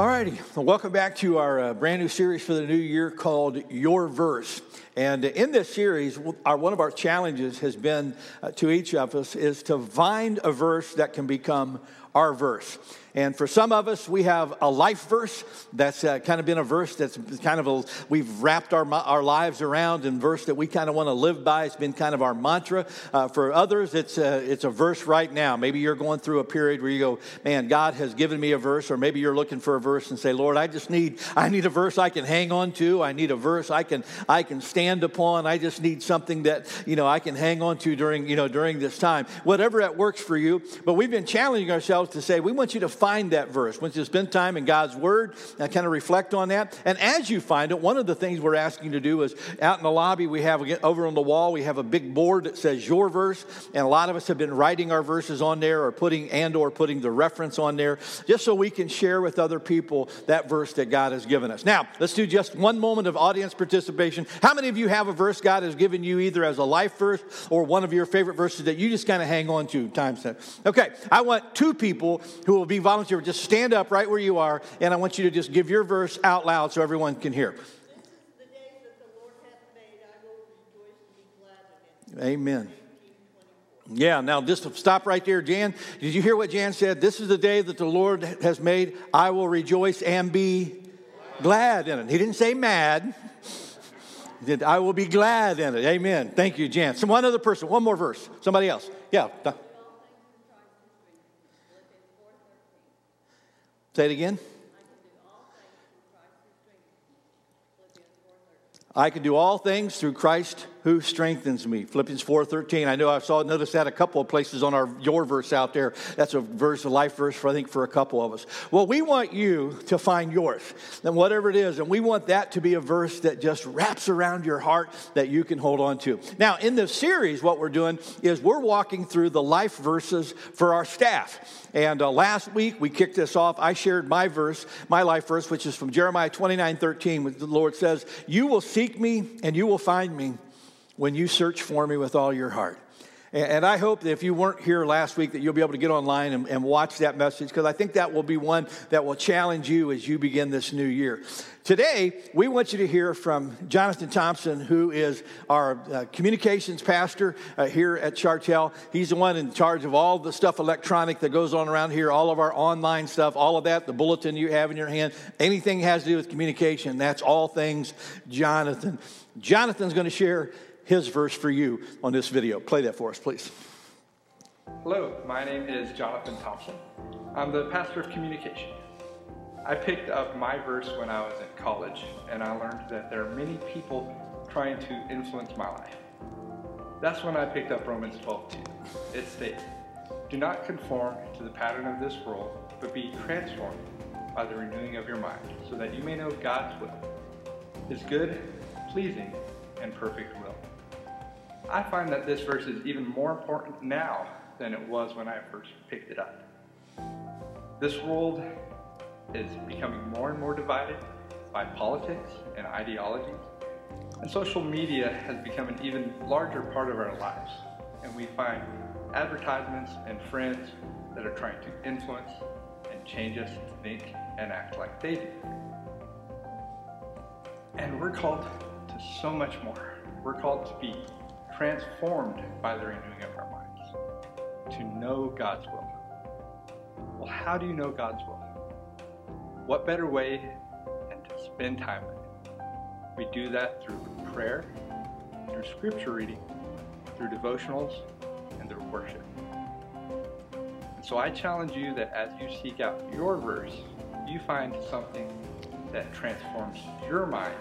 All righty. Well, welcome back to our uh, brand new series for the new year called Your Verse. And in this series, our, one of our challenges has been uh, to each of us is to find a verse that can become our verse. And for some of us, we have a life verse that's uh, kind of been a verse that's kind of a, we've wrapped our, our lives around and verse that we kind of want to live by. It's been kind of our mantra. Uh, for others, it's a, it's a verse right now. Maybe you're going through a period where you go, man, God has given me a verse, or maybe you're looking for a verse and say, Lord, I just need, I need a verse I can hang on to. I need a verse I can, I can stand upon. I just need something that, you know, I can hang on to during, you know, during this time. Whatever that works for you. But we've been challenging ourselves to say, we want you to find that verse. Once you spend time in God's Word and kind of reflect on that. And as you find it, one of the things we're asking to do is out in the lobby, we have over on the wall, we have a big board that says your verse. And a lot of us have been writing our verses on there or putting and or putting the reference on there just so we can share with other people that verse that God has given us. Now, let's do just one moment of audience participation. How many of you have a verse God has given you either as a life verse or one of your favorite verses that you just kind of hang on to Time times? Okay, I want two people who will be volunteer. Just stand up right where you are, and I want you to just give your verse out loud so everyone can hear. Amen. Yeah, now just stop right there, Jan. Did you hear what Jan said? This is the day that the Lord has made. I will rejoice and be glad in it. He didn't say mad. He said, I will be glad in it. Amen. Thank you, Jan. Some one other person, one more verse. Somebody else. Yeah. Say it again. I can do all things through Christ who strengthens me. Philippians 4:13. I know I saw noticed that a couple of places on our your verse out there. That's a verse, a life verse for I think for a couple of us. Well, we want you to find yours. And whatever it is, and we want that to be a verse that just wraps around your heart that you can hold on to. Now, in this series, what we're doing is we're walking through the life verses for our staff. And uh, last week we kicked this off. I shared my verse, my life verse, which is from Jeremiah 29 13, the Lord says, You will seek me and you will find me when you search for me with all your heart. And I hope that if you weren't here last week, that you'll be able to get online and, and watch that message because I think that will be one that will challenge you as you begin this new year. Today, we want you to hear from Jonathan Thompson, who is our uh, communications pastor uh, here at Chartel. He's the one in charge of all the stuff electronic that goes on around here, all of our online stuff, all of that, the bulletin you have in your hand, anything has to do with communication. That's all things Jonathan. Jonathan's going to share his verse for you on this video. Play that for us, please. Hello, my name is Jonathan Thompson. I'm the pastor of communication. I picked up my verse when I was in college, and I learned that there are many people trying to influence my life. That's when I picked up Romans 12 2. It states, Do not conform to the pattern of this world, but be transformed by the renewing of your mind, so that you may know God's will, his good, pleasing, and perfect. I find that this verse is even more important now than it was when I first picked it up. This world is becoming more and more divided by politics and ideologies, and social media has become an even larger part of our lives. And we find advertisements and friends that are trying to influence and change us to think and act like they do. And we're called to so much more. We're called to be transformed by the renewing of our minds, to know God's will. Well, how do you know God's will? What better way than to spend time with Him? We do that through prayer, through scripture reading, through devotionals, and through worship. And so I challenge you that as you seek out your verse, you find something that transforms your mind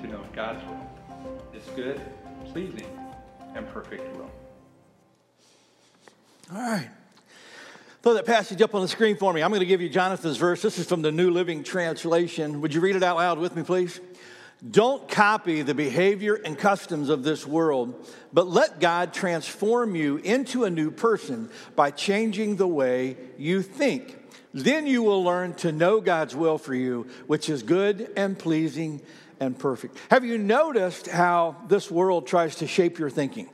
to know God's will It's good, pleasing, and perfect will. All right. Throw that passage up on the screen for me. I'm going to give you Jonathan's verse. This is from the New Living Translation. Would you read it out loud with me, please? Don't copy the behavior and customs of this world, but let God transform you into a new person by changing the way you think. Then you will learn to know God's will for you, which is good and pleasing and perfect. Have you noticed how this world tries to shape your thinking?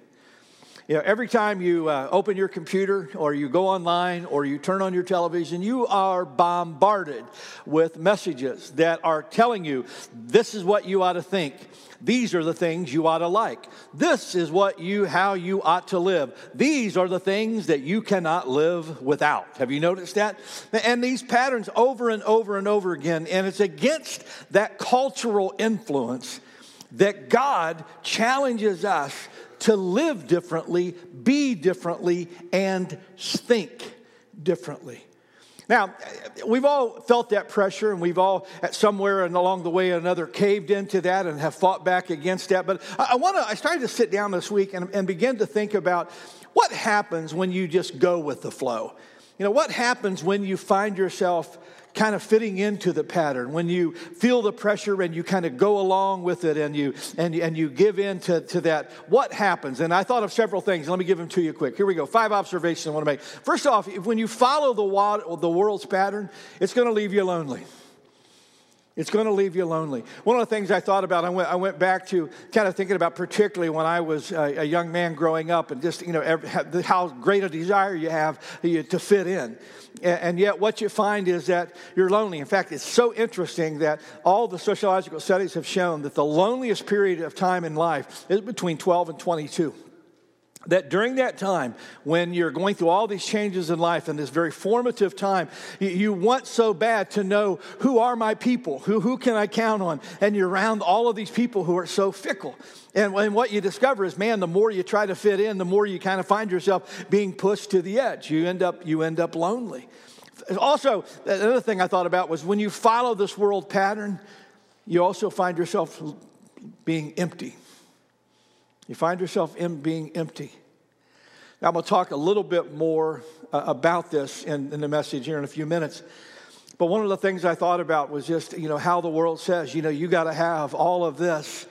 You know, every time you uh, open your computer or you go online or you turn on your television, you are bombarded with messages that are telling you this is what you ought to think. These are the things you ought to like. This is what you how you ought to live. These are the things that you cannot live without. Have you noticed that? And these patterns over and over and over again and it's against that cultural influence that God challenges us to live differently, be differently, and think differently. Now, we've all felt that pressure, and we've all, at somewhere and along the way or another, caved into that and have fought back against that. But I, I want to. I started to sit down this week and, and begin to think about what happens when you just go with the flow. You know, what happens when you find yourself kind of fitting into the pattern, when you feel the pressure and you kind of go along with it and you, and, and you give in to, to that, what happens? And I thought of several things. Let me give them to you quick. Here we go. Five observations I want to make. First off, when you follow the, the world's pattern, it's going to leave you lonely. It's going to leave you lonely. One of the things I thought about, I went, I went back to kind of thinking about, particularly when I was a, a young man growing up, and just, you know, every, how great a desire you have uh, to fit in. And yet, what you find is that you're lonely. In fact, it's so interesting that all the sociological studies have shown that the loneliest period of time in life is between 12 and 22 that during that time, when you're going through all these changes in life and this very formative time, you, want so bad to know who are my people? Who, who can I count on? And you're around all of these people who are so fickle. And, and what you discover is, man, the more you try to fit in, the more you kind of find yourself being pushed to the edge. You end up, you end up lonely. Also, another thing I thought about was when you follow this world pattern, you also find yourself being empty. You find yourself in being empty. Now, I'm going to talk a little bit more uh, about this in, in the message here in a few minutes. But one of the things I thought about was just, you know, how the world says, you know, you got to have all of this,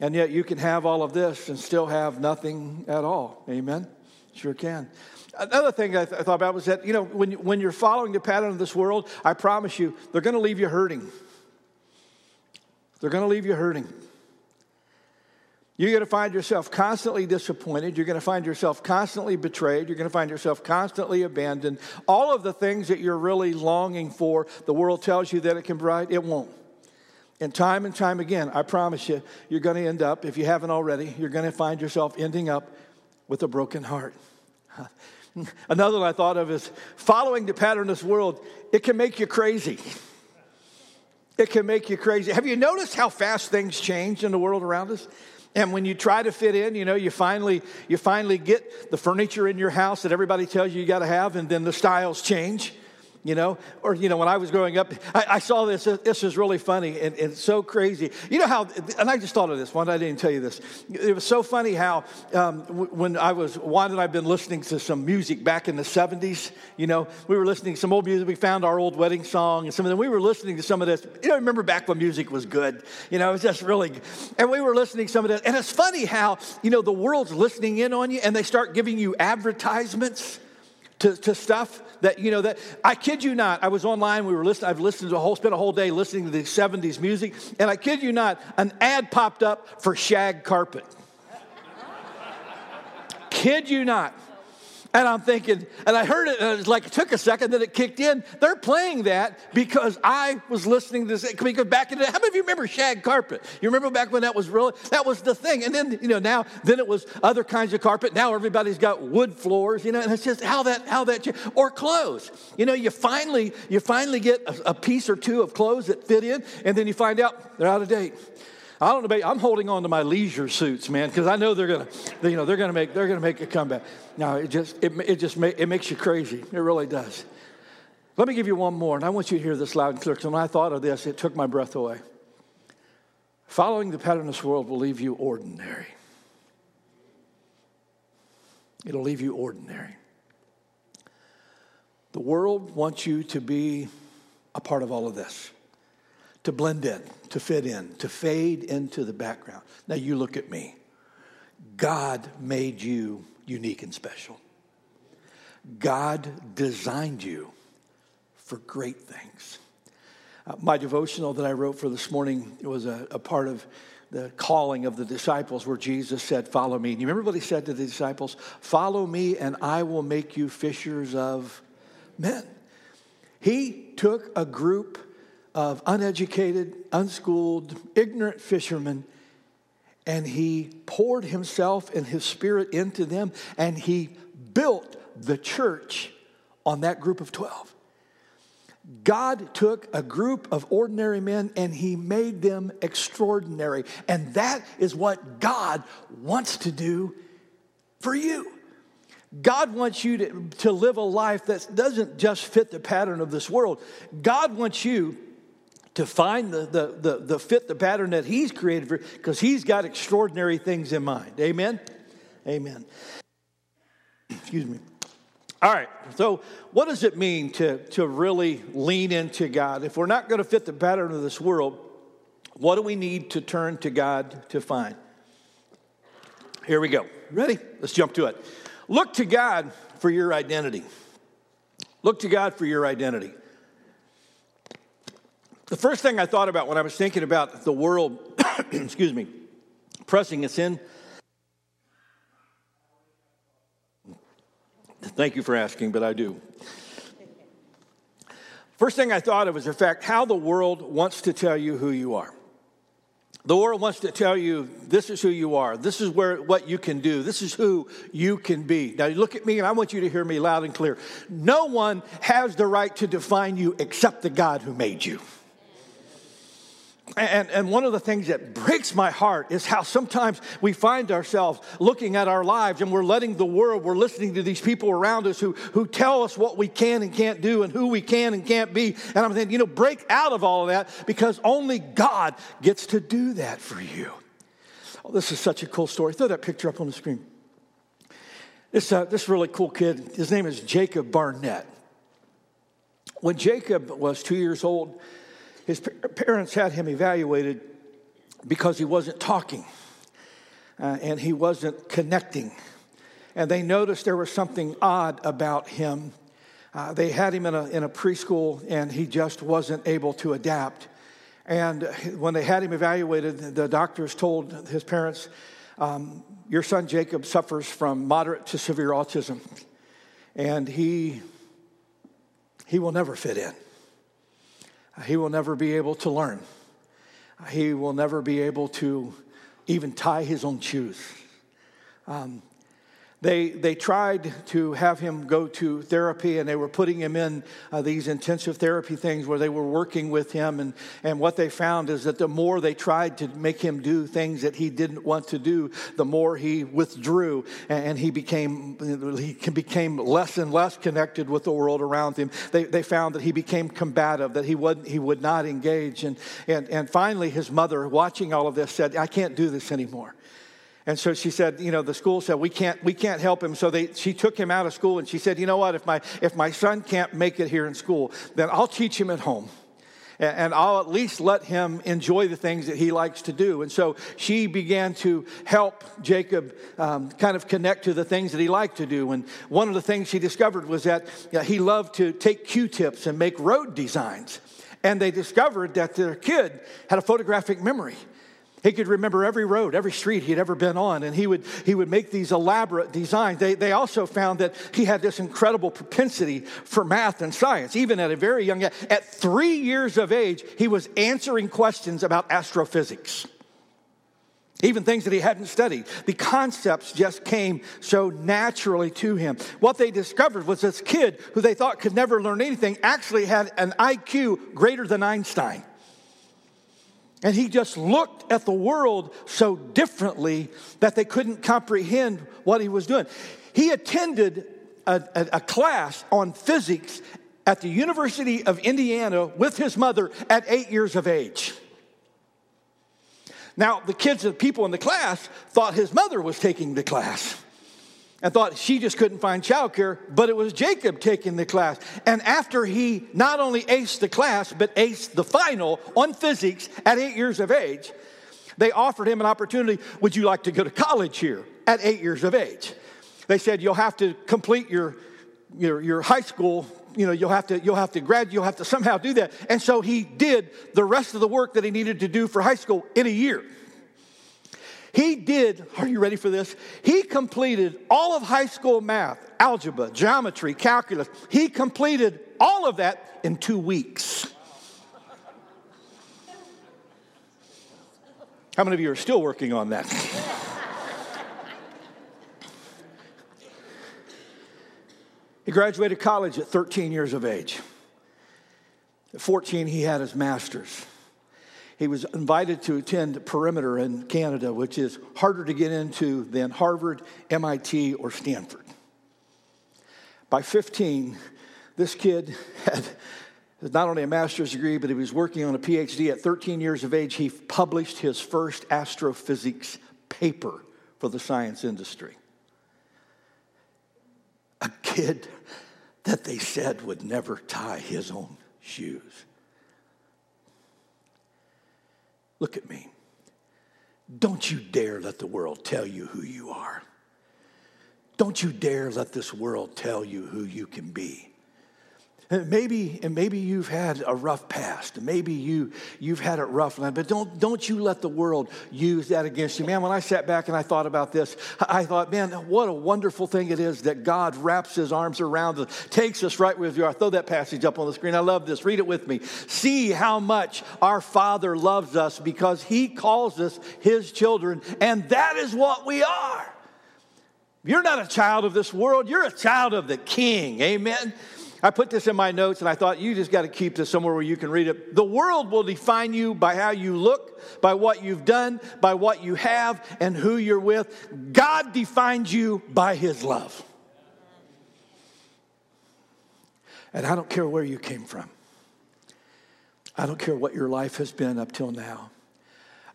and yet you can have all of this and still have nothing at all. Amen? Sure can. Another thing I, th- I thought about was that, you know, when, when you're following the pattern of this world, I promise you, they're going to leave you hurting. They're going to leave you hurting. You're going to find yourself constantly disappointed. You're going to find yourself constantly betrayed. You're going to find yourself constantly abandoned. All of the things that you're really longing for, the world tells you that it can provide, it won't. And time and time again, I promise you, you're going to end up, if you haven't already, you're going to find yourself ending up with a broken heart. Another one I thought of is following the pattern of this world, it can make you crazy. It can make you crazy. Have you noticed how fast things change in the world around us? And when you try to fit in, you know, you finally you finally get the furniture in your house that everybody tells you you got to have, and then the styles change you know? Or you know when i was growing up i, I saw this this is really funny and, and, so crazy. You know how and i just thought of this one i didn't tell you this. It was so funny how um, when i was juan and i've been listening to some music back in the 70s you know? We were listening to some old music we found our old wedding song and some of them. We were listening to some of this you know remember back when music was good? You know it was just really and we were listening to some of this. And it's funny how you know the world's listening in on you and they start giving you advertisements to, to stuff that you know that I kid you not. I was online. We were listening. I've listened to a whole, spent a whole day listening to the '70s music, and I kid you not, an ad popped up for shag carpet. kid you not. And I'm thinking, and I heard it, and it was like it took a second, then it kicked in. They're playing that because I was listening to this. Because back in the, how many of you remember shag carpet? You remember back when that was really that was the thing. And then you know now then it was other kinds of carpet. Now everybody's got wood floors. You know, and it's just how that how that or clothes. You know, you finally you finally get a, a piece or two of clothes that fit in, and then you find out they're out of date. I don't. About, I'm holding on to my leisure suits, man, because I know they're gonna, you know, they're gonna make they're gonna make a comeback. No, it just it, it just make, it makes you crazy. It really does. Let me give you one more, and I want you to hear this loud and clear. Because when I thought of this, it took my breath away. Following the pattern of this world will leave you ordinary. It'll leave you ordinary. The world wants you to be a part of all of this to blend in, to fit in, to fade into the background. Now you look at me. God made you unique and special. God designed you for great things. Uh, my devotional that I wrote for this morning was a, a part of the calling of the disciples where Jesus said, Follow me. And you remember what he said to the disciples? Follow me, and I will make you fishers of men. He took a group of uneducated, unschooled, ignorant fishermen and he poured himself and his spirit into them and he built the church on that group of 12. God took a group of ordinary men and he made them extraordinary. And that is what God wants to do for you. God wants you to, to live a life that doesn't just fit the pattern of this world. God wants you to find the, the, the, the fit, the pattern that He's created for, because He's got extraordinary things in mind. Amen? Amen. Excuse me. All right, so what does it mean to, to really lean into God? If we're not going to fit the pattern of this world, what do we need to turn to God to find? Here we go. Ready? Let's jump to it. Look to God for your identity. Look to God for your identity. The first thing I thought about when I was thinking about the world, excuse me, pressing us in Thank you for asking, but I do. First thing I thought of was the fact how the world wants to tell you who you are. The world wants to tell you this is who you are. This is where what you can do. This is who you can be. Now you look at me and I want you to hear me loud and clear. No one has the right to define you except the God who made you. And, and one of the things that breaks my heart is how sometimes we find ourselves looking at our lives and we're letting the world, we're listening to these people around us who, who tell us what we can and can't do and who we can and can't be. And I'm saying, you know, break out of all of that because only God gets to do that for you. Oh, this is such a cool story. Throw that picture up on the screen. This, uh, this really cool kid, his name is Jacob Barnett. When Jacob was two years old, his parents had him evaluated because he wasn't talking uh, and he wasn't connecting. And they noticed there was something odd about him. Uh, they had him in a, in a preschool and he just wasn't able to adapt. And when they had him evaluated, the doctors told his parents, um, Your son Jacob suffers from moderate to severe autism, and he, he will never fit in he will never be able to learn. He will never be able to even tie his own shoes. Um, they, they tried to have him go to therapy and they were putting him in uh, these intensive therapy things where they were working with him. And, and what they found is that the more they tried to make him do things that he didn't want to do, the more he withdrew and, and he became, he became less and less connected with the world around him. They, they found that he became combative, that he, would he would not engage. And, and, and finally, his mother, watching all of this, said, I can't do this anymore. And so she said, you know, the school said, we can't, we can't help him. So they, she took him out of school and she said, you know what, if my, if my son can't make it here in school, then I'll teach him at home and I'll at least let him enjoy the things that he likes to do. And so she began to help Jacob um, kind of connect to the things that he liked to do. And one of the things she discovered was that you know, he loved to take Q tips and make road designs. And they discovered that their kid had a photographic memory. He could remember every road, every street he'd ever been on, and he would, he would make these elaborate designs. They, they also found that he had this incredible propensity for math and science, even at a very young age. At three years of age, he was answering questions about astrophysics, even things that he hadn't studied. The concepts just came so naturally to him. What they discovered was this kid who they thought could never learn anything actually had an IQ greater than Einstein. And he just looked at the world so differently that they couldn't comprehend what he was doing. He attended a, a, a, class on physics at the University of Indiana with his mother at eight years of age. Now, the kids and people in the class thought his mother was taking the class and thought she just couldn't find childcare, but it was Jacob taking the class. And after he not only aced the class, but aced the final on physics at eight years of age, they offered him an opportunity. Would you like to go to college here at eight years of age? They said, You'll have to complete your, your, your high school. You know, you'll have to you'll have to grad you'll have to somehow do that. And so he did the rest of the work that he needed to do for high school in a year. He did, are you ready for this? He completed all of high school math, algebra, geometry, calculus. He completed all of that in two weeks. How many of you are still working on that? he graduated college at 13 years of age. At 14, he had his master's. He was invited to attend Perimeter in Canada, which is harder to get into than Harvard, MIT, or Stanford. By 15, this kid had not only a master's degree, but he was working on a PhD. At 13 years of age, he published his first astrophysics paper for the science industry. A kid that they said would never tie his own shoes. Look at me. Don't you dare let the world tell you who you are. Don't you dare let this world tell you who you can be. Maybe, and maybe you've had a rough past. Maybe you, you've had it rough, but don't, don't you let the world use that against you. Man, when I sat back and I thought about this, I thought, man, what a wonderful thing it is that God wraps his arms around us, takes us right where we are. Throw that passage up on the screen. I love this. Read it with me. See how much our Father loves us because he calls us his children, and that is what we are. You're not a child of this world, you're a child of the King. Amen. I put this in my notes and I thought you just got to keep this somewhere where you can read it. The world will define you by how you look, by what you've done, by what you have, and who you're with. God defines you by his love. And I don't care where you came from, I don't care what your life has been up till now.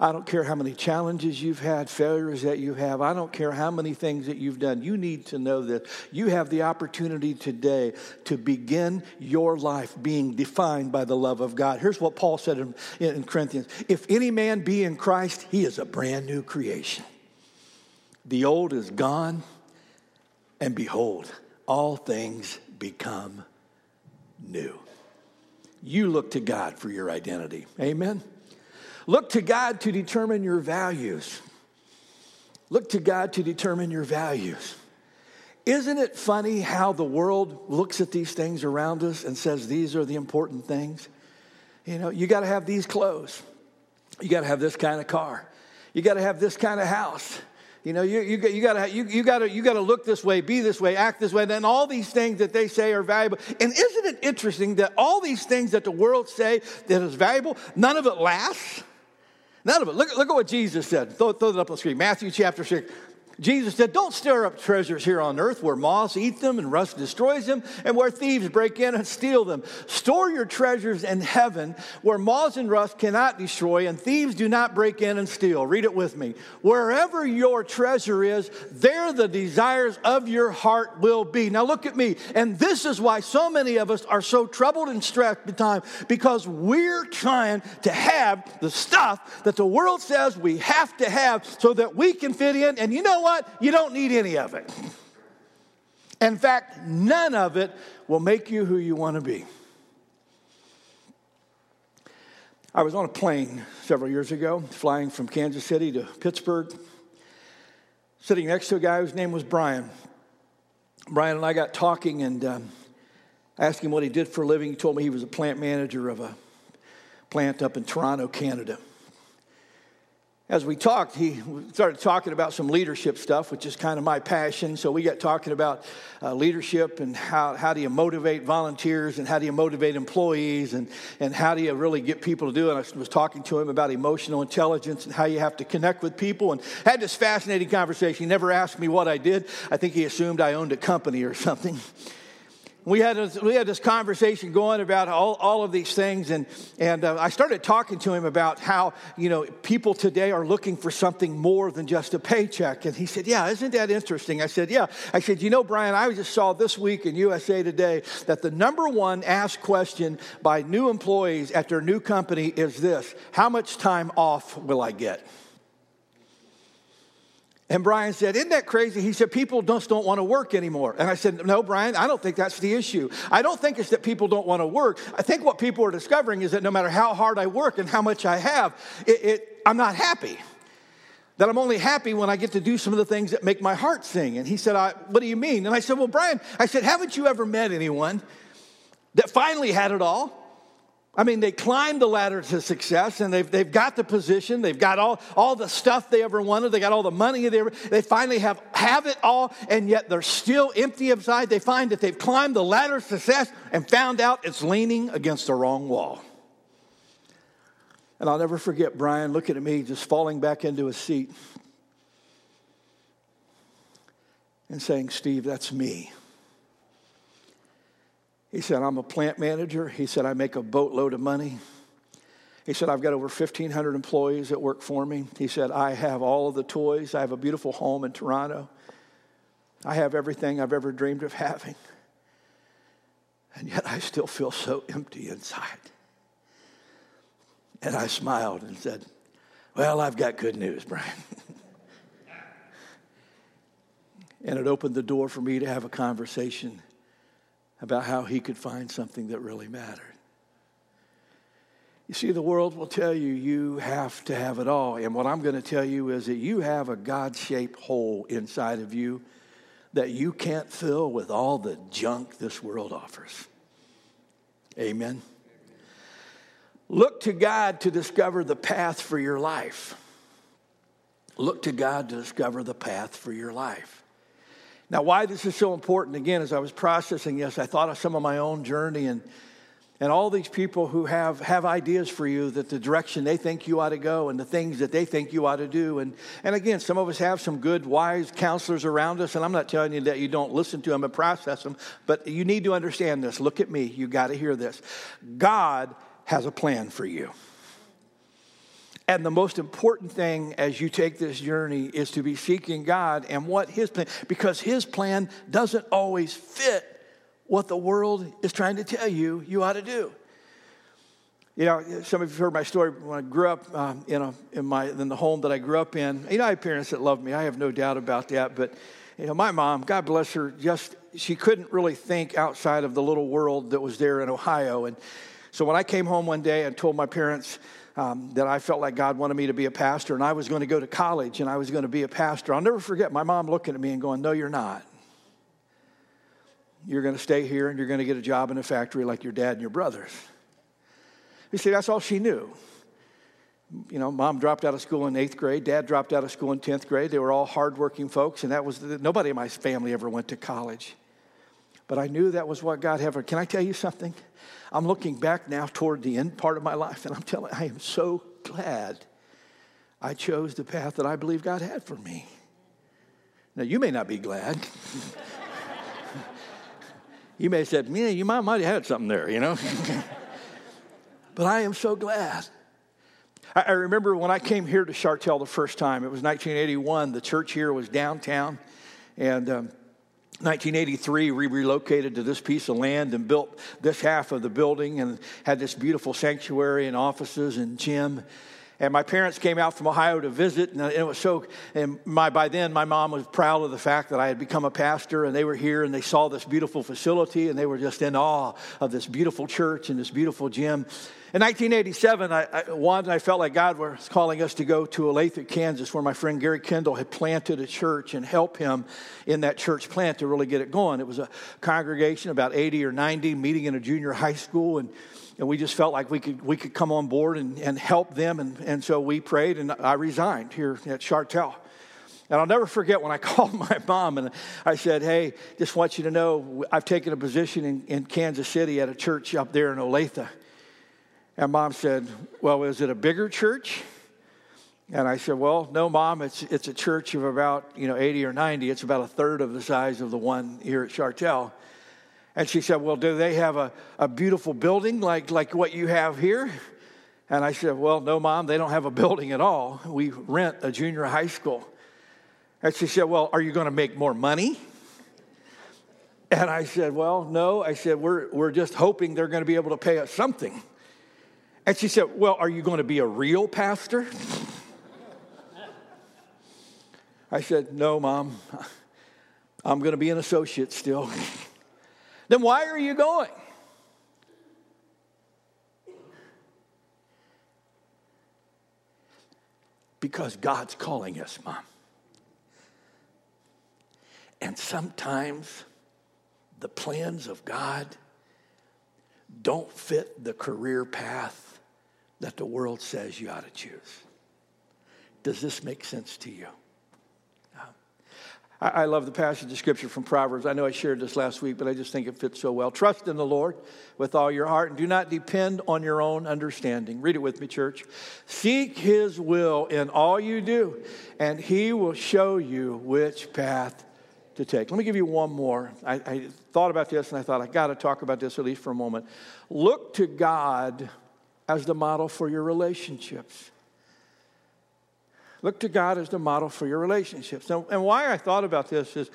I don't care how many challenges you've had, failures that you have. I don't care how many things that you've done. You need to know that you have the opportunity today to begin your life being defined by the love of God. Here's what Paul said in, in Corinthians If any man be in Christ, he is a brand new creation. The old is gone, and behold, all things become new. You look to God for your identity. Amen. Look to God to determine your values. Look to God to determine your values. Isn't it funny how the world looks at these things around us and says these are the important things? You know, you got to have these clothes. You got to have this kind of car. You got to have this kind of house. You know, you, you, you got you, you gotta, you gotta look this way, be this way, act this way. And all these things that they say are valuable. And isn't it interesting that all these things that the world say that is valuable, none of it lasts? None of it. Look, look at what Jesus said. Throw, throw it up on the screen. Matthew chapter 6. Jesus said, Don't stir up treasures here on earth where moths eat them and rust destroys them, and where thieves break in and steal them. Store your treasures in heaven where moths and rust cannot destroy, and thieves do not break in and steal. Read it with me. Wherever your treasure is, there the desires of your heart will be. Now look at me. And this is why so many of us are so troubled and stressed at the time because we're trying to have the stuff that the world says we have to have so that we can fit in. And you know what? You don't need any of it. In fact, none of it will make you who you want to be. I was on a plane several years ago, flying from Kansas City to Pittsburgh, sitting next to a guy whose name was Brian. Brian and I got talking and um, asked him what he did for a living. He told me he was a plant manager of a plant up in Toronto, Canada as we talked, he started talking about some leadership stuff, which is kind of my passion. So we got talking about uh, leadership and how, how do you motivate volunteers and how do you motivate employees and, and how do you really get people to do it. I was talking to him about emotional intelligence and how you have to connect with people and had this fascinating conversation. He never asked me what I did. I think he assumed I owned a company or something we had, a, we had this conversation going about all, all of these things, and, and uh, I started talking to him about how, you know, people today are looking for something more than just a paycheck. And he said, Yeah, isn't that interesting? I said, Yeah. I said, You know, Brian, I just saw this week in USA Today that the number one asked question by new employees at their new company is this How much time off will I get? And Brian said, Isn't that crazy? He said, People just don't want to work anymore. And I said, No, Brian, I don't think that's the issue. I don't think it's that people don't want to work. I think what people are discovering is that no matter how hard I work and how much I have, it, it, I'm not happy. that I'm only happy when I get to do some of the things that make my heart sing. And he said, What do you mean? And I said, Well, Brian, I said, haven't you ever met anyone that finally had it all? I mean, they climbed the ladder to success and they've, they've got the position, they've got all, all the stuff they ever wanted, they got all the money they ever, they finally have, have it all, and yet they're still empty inside. They find that they've climbed the ladder to success and found out it's leaning against the wrong wall. And I'll never forget Brian looking at me, just falling back into his seat and saying, Steve, that's me. He said, I'm a plant manager. He said, I make a boatload of money. He said, I've got over 1,500 employees that work for me. He said, I have all of the toys. I have a beautiful home in Toronto. I have everything I've ever dreamed of having. And yet I still feel so empty inside. And I smiled and said, Well, I've got good news, Brian. and it opened the door for me to have a conversation about how he could find something that really mattered. You see, the world will tell you you have to have it all. And what I'm going to tell you is that you have a God shaped hole inside of you that you can't fill with all the junk this world offers. Amen. Look to God to discover the path for your life. Look to God to discover the path for your life. Now, why this is so important, again, as I was processing this, I thought of some of my own journey and, and all these people who have, have ideas for you that the direction they think you ought to go and the things that they think you ought to do. And, and again, some of us have some good, wise counselors around us, and I'm not telling you that you don't listen to them and process them, but you need to understand this. Look at me, you got to hear this. God has a plan for you. And the most important thing as you take this journey is to be seeking God and what His plan, because His plan doesn't always fit what the world is trying to tell you you ought to do. You know, some of you have heard my story when I grew up um, in, a, in, my, in the home that I grew up in. You know, I had parents that loved me. I have no doubt about that. But, you know, my mom, God bless her, just, she couldn't really think outside of the little world that was there in Ohio. And so when I came home one day and told my parents, um, that I felt like God wanted me to be a pastor, and I was going to go to college and I was going to be a pastor. I'll never forget my mom looking at me and going, No, you're not. You're going to stay here and you're going to get a job in a factory like your dad and your brothers. You see, that's all she knew. You know, mom dropped out of school in eighth grade, dad dropped out of school in 10th grade. They were all hardworking folks, and that was the, nobody in my family ever went to college. But I knew that was what God had for. Can I tell you something? I'm looking back now toward the end part of my life, and I'm telling I am so glad I chose the path that I believe God had for me. Now, you may not be glad. you may have said, man, you might, might have had something there, you know? but I am so glad. I, I remember when I came here to Chartel the first time, it was 1981. The church here was downtown, and um, 1983, we relocated to this piece of land and built this half of the building and had this beautiful sanctuary and offices and gym. And my parents came out from Ohio to visit, and it was so. And my by then, my mom was proud of the fact that I had become a pastor, and they were here and they saw this beautiful facility, and they were just in awe of this beautiful church and this beautiful gym. In 1987, I, I, and I felt like God was calling us to go to Olathe, Kansas, where my friend Gary Kendall had planted a church and help him in that church plant to really get it going. It was a congregation, about 80 or 90, meeting in a junior high school, and, and we just felt like we could, we could come on board and, and help them. And, and so we prayed, and I resigned here at Chartel. And I'll never forget when I called my mom and I said, Hey, just want you to know I've taken a position in, in Kansas City at a church up there in Olathe. And mom said, Well, is it a bigger church? And I said, Well, no, mom, it's, it's a church of about, you know, 80 or 90. It's about a third of the size of the one here at Chartel. And she said, Well, do they have a, a beautiful building like, like what you have here? And I said, Well, no, mom, they don't have a building at all. We rent a junior high school. And she said, Well, are you going to make more money? And I said, Well, no. I said, We're, we're just hoping they're going to be able to pay us something. And she said, Well, are you going to be a real pastor? I said, No, mom. I'm going to be an associate still. then why are you going? Because God's calling us, Mom. And sometimes the plans of God don't fit the career path that the world says you ought to choose. Does this make sense to you? I love the passage of scripture from Proverbs. I know I shared this last week, but I just think it fits so well. Trust in the Lord with all your heart and do not depend on your own understanding. Read it with me, church. Seek his will in all you do, and he will show you which path to take. Let me give you one more. I, I thought about this and I thought I got to talk about this at least for a moment. Look to God as the model for your relationships. Look to God as the model for your relationships. And, and why I thought about this is,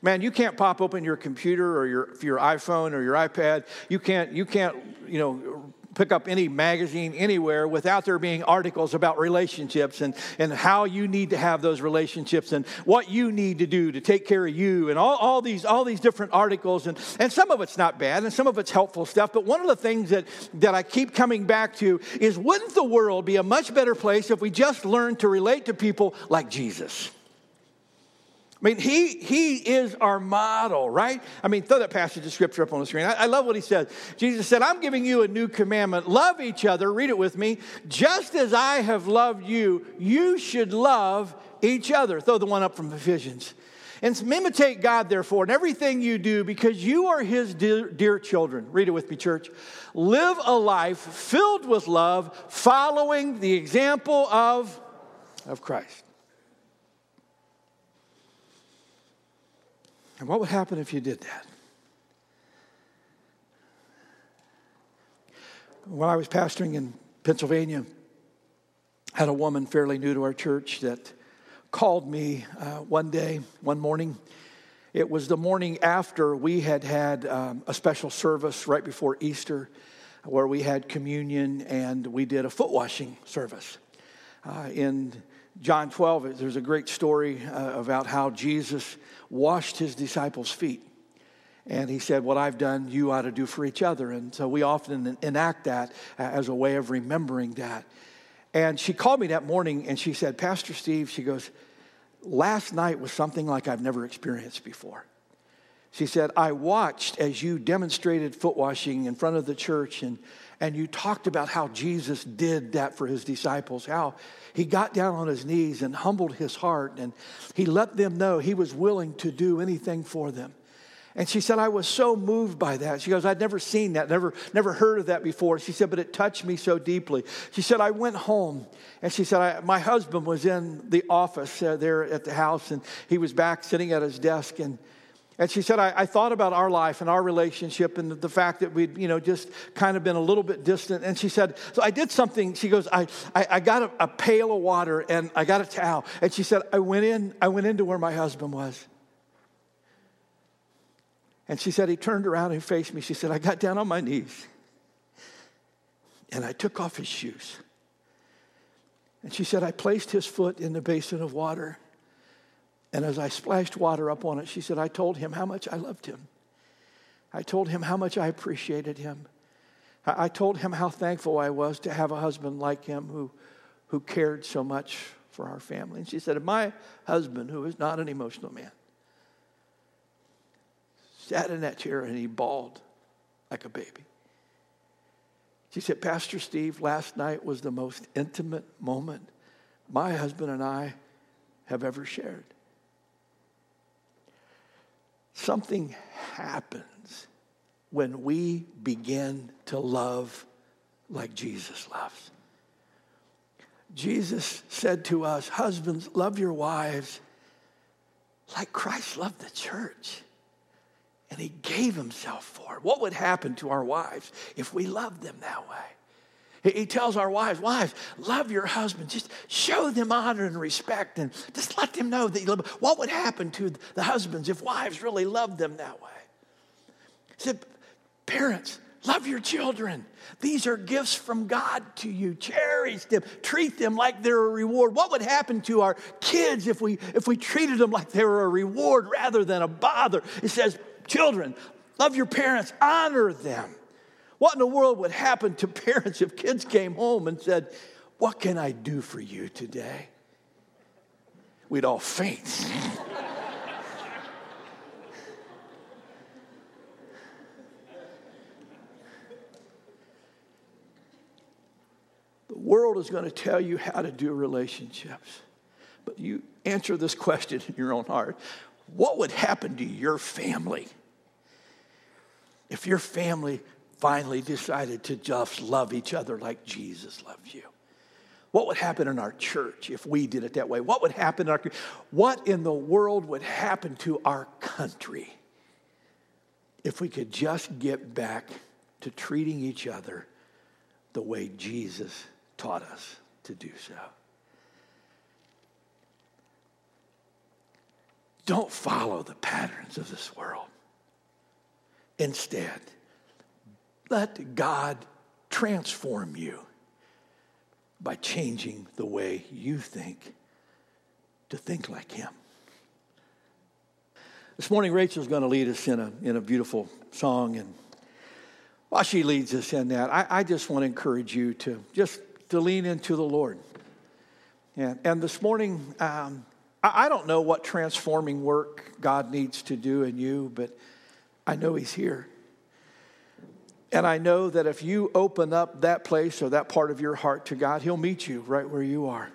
man, you can't pop open your computer or your, your iPhone or your iPad. You can't, you can't, you know, pick up any magazine anywhere without there being articles about relationships and, and how you need to have those relationships and what you need to do to take care of you and all, all, these, all these different articles. And, and some of it's not bad and some of it's helpful stuff. But one of the things that, that I keep coming back to is wouldn't the world be a much better place if we just learned to relate to people like Jesus? I mean, he, he is our model, right? I mean, throw that passage of scripture up on the screen. I, I, love what he says. Jesus said, I'm giving you a new commandment. Love each other. Read it with me. Just as I have loved you, you should love each other. Throw the one up from Ephesians. And imitate God, therefore, in everything you do, because you are his dear, dear children. Read it with me, church. Live a life filled with love, following the example of, of Christ. And what would happen if you did that? When I was pastoring in Pennsylvania, I had a woman fairly new to our church that called me uh, one day, one morning. It was the morning after we had had um, a special service right before Easter where we had communion and we did a foot washing service. Uh, in John 12, there's a great story uh, about how Jesus washed his disciples' feet. And he said, What I've done, you ought to do for each other. And so we often enact that as a way of remembering that. And she called me that morning and she said, Pastor Steve, she goes, Last night was something like I've never experienced before. She said, I watched as you demonstrated foot washing in front of the church and, and you talked about how Jesus did that for his disciples, how he got down on his knees and humbled his heart and he let them know he was willing to do anything for them. And she said, I was so moved by that. She goes, I'd never seen that, never, never heard of that before. She said, but it touched me so deeply. She said, I went home and she said, my husband was in the office uh, there at the house and he was back sitting at his desk and and she said, I, I, thought about our life and our relationship and the, the, fact that we'd, you know, just kind of been a little bit distant. And she said, so I did something. She goes, I, I, I got a, a, pail of water and I got a towel. And she said, I went in, I went into where my husband was. And she said, he turned around and faced me. She said, I got down on my knees and I took off his shoes. And she said, I placed his foot in the basin of water and as I splashed water up on it, she said, I told him how much I loved him. I told him how much I appreciated him. I told him how thankful I was to have a husband like him who, who cared so much for our family. And she said, My husband, who is not an emotional man, sat in that chair and he bawled like a baby. She said, Pastor Steve, last night was the most intimate moment my husband and I have ever shared. Something happens when we begin to love like Jesus loves. Jesus said to us, Husbands, love your wives like Christ loved the church. And he gave himself for it. What would happen to our wives if we loved them that way? He tells our wives, wives, love your husband. Just show them honor and respect and just let them know that you love them. What would happen to the husbands if wives really loved them that way? He said, parents, love your children. These are gifts from God to you. Cherish them. Treat them like they're a reward. What would happen to our kids if we, if we treated them like they were a reward rather than a bother? It says, children, love your parents, honor them. What in the world would happen to parents if kids came home and said, What can I do for you today? we'd all faint. the world is going to tell you how to do relationships. But you answer this question in your own heart what would happen to your family if your family finally decided to just love each other like Jesus loved you? What would happen in our church if we did it that way? What would happen in our what in the world would happen to our country if we could just get back to treating each other the way Jesus taught us to do so? Don't follow the patterns of this world. Instead, let God transform you by changing the way you think to think like Him. This morning, Rachel's going to lead us in a, in a beautiful song. And while she leads us in that, I, I just want to encourage you to just to lean into the Lord. And, and this morning, um, I, I don't know what transforming work God needs to do in you, but I know He's here. And I know that if you open up that place or that part of your heart to God, He'll meet you right where you are.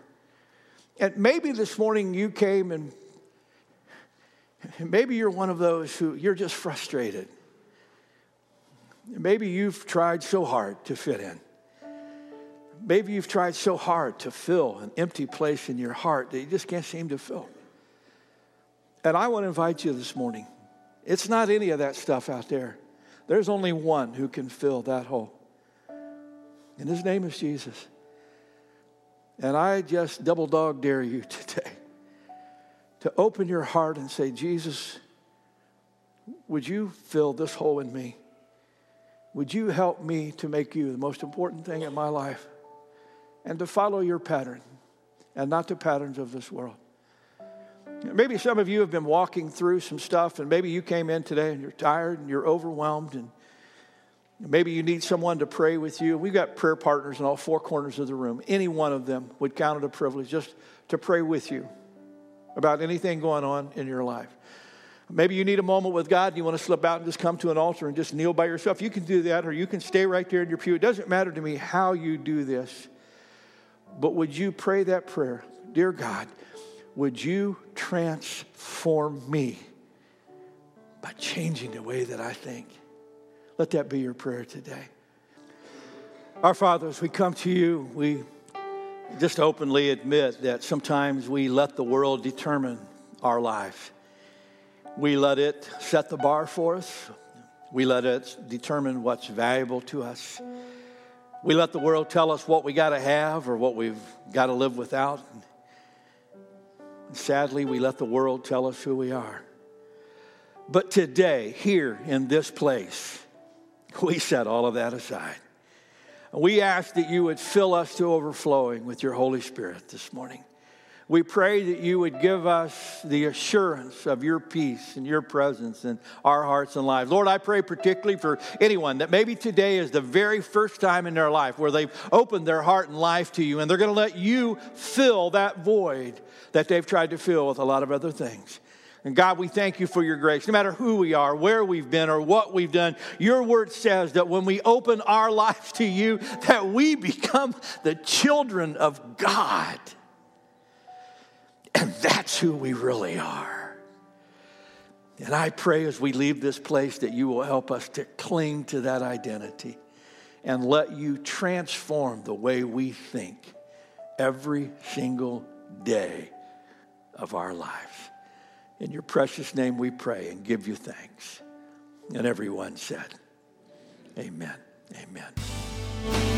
And maybe this morning you came and maybe you're one of those who you're just frustrated. Maybe you've tried so hard to fit in. Maybe you've tried so hard to fill an empty place in your heart that you just can't seem to fill. And I want to invite you this morning. It's not any of that stuff out there. There's only one who can fill that hole, and his name is Jesus. And I just double dog dare you today to open your heart and say, Jesus, would you fill this hole in me? Would you help me to make you the most important thing in my life and to follow your pattern and not the patterns of this world? Maybe some of you have been walking through some stuff, and maybe you came in today and you're tired and you're overwhelmed, and maybe you need someone to pray with you. We've got prayer partners in all four corners of the room. Any one of them would count it a privilege just to pray with you about anything going on in your life. Maybe you need a moment with God and you want to slip out and just come to an altar and just kneel by yourself. You can do that, or you can stay right there in your pew. It doesn't matter to me how you do this, but would you pray that prayer? Dear God, would you transform me by changing the way that I think? Let that be your prayer today. Our Father, as we come to you, we just openly admit that sometimes we let the world determine our life. We let it set the bar for us. We let it determine what's valuable to us. We let the world tell us what we got to have or what we've got to live without. Sadly, we let the world tell us who we are. But today, here in this place, we set all of that aside. We ask that you would fill us to overflowing with your Holy Spirit this morning. We pray that you would give us the assurance of your peace and your presence in our hearts and lives. Lord, I pray particularly for anyone that maybe today is the very first time in their life where they've opened their heart and life to you and they're going to let you fill that void that they've tried to fill with a lot of other things. And God, we thank you for your grace. No matter who we are, where we've been, or what we've done, your word says that when we open our lives to you, that we become the children of God. And that's who we really are. And I pray as we leave this place that you will help us to cling to that identity and let you transform the way we think every single day of our lives. In your precious name we pray and give you thanks. And everyone said, Amen. Amen.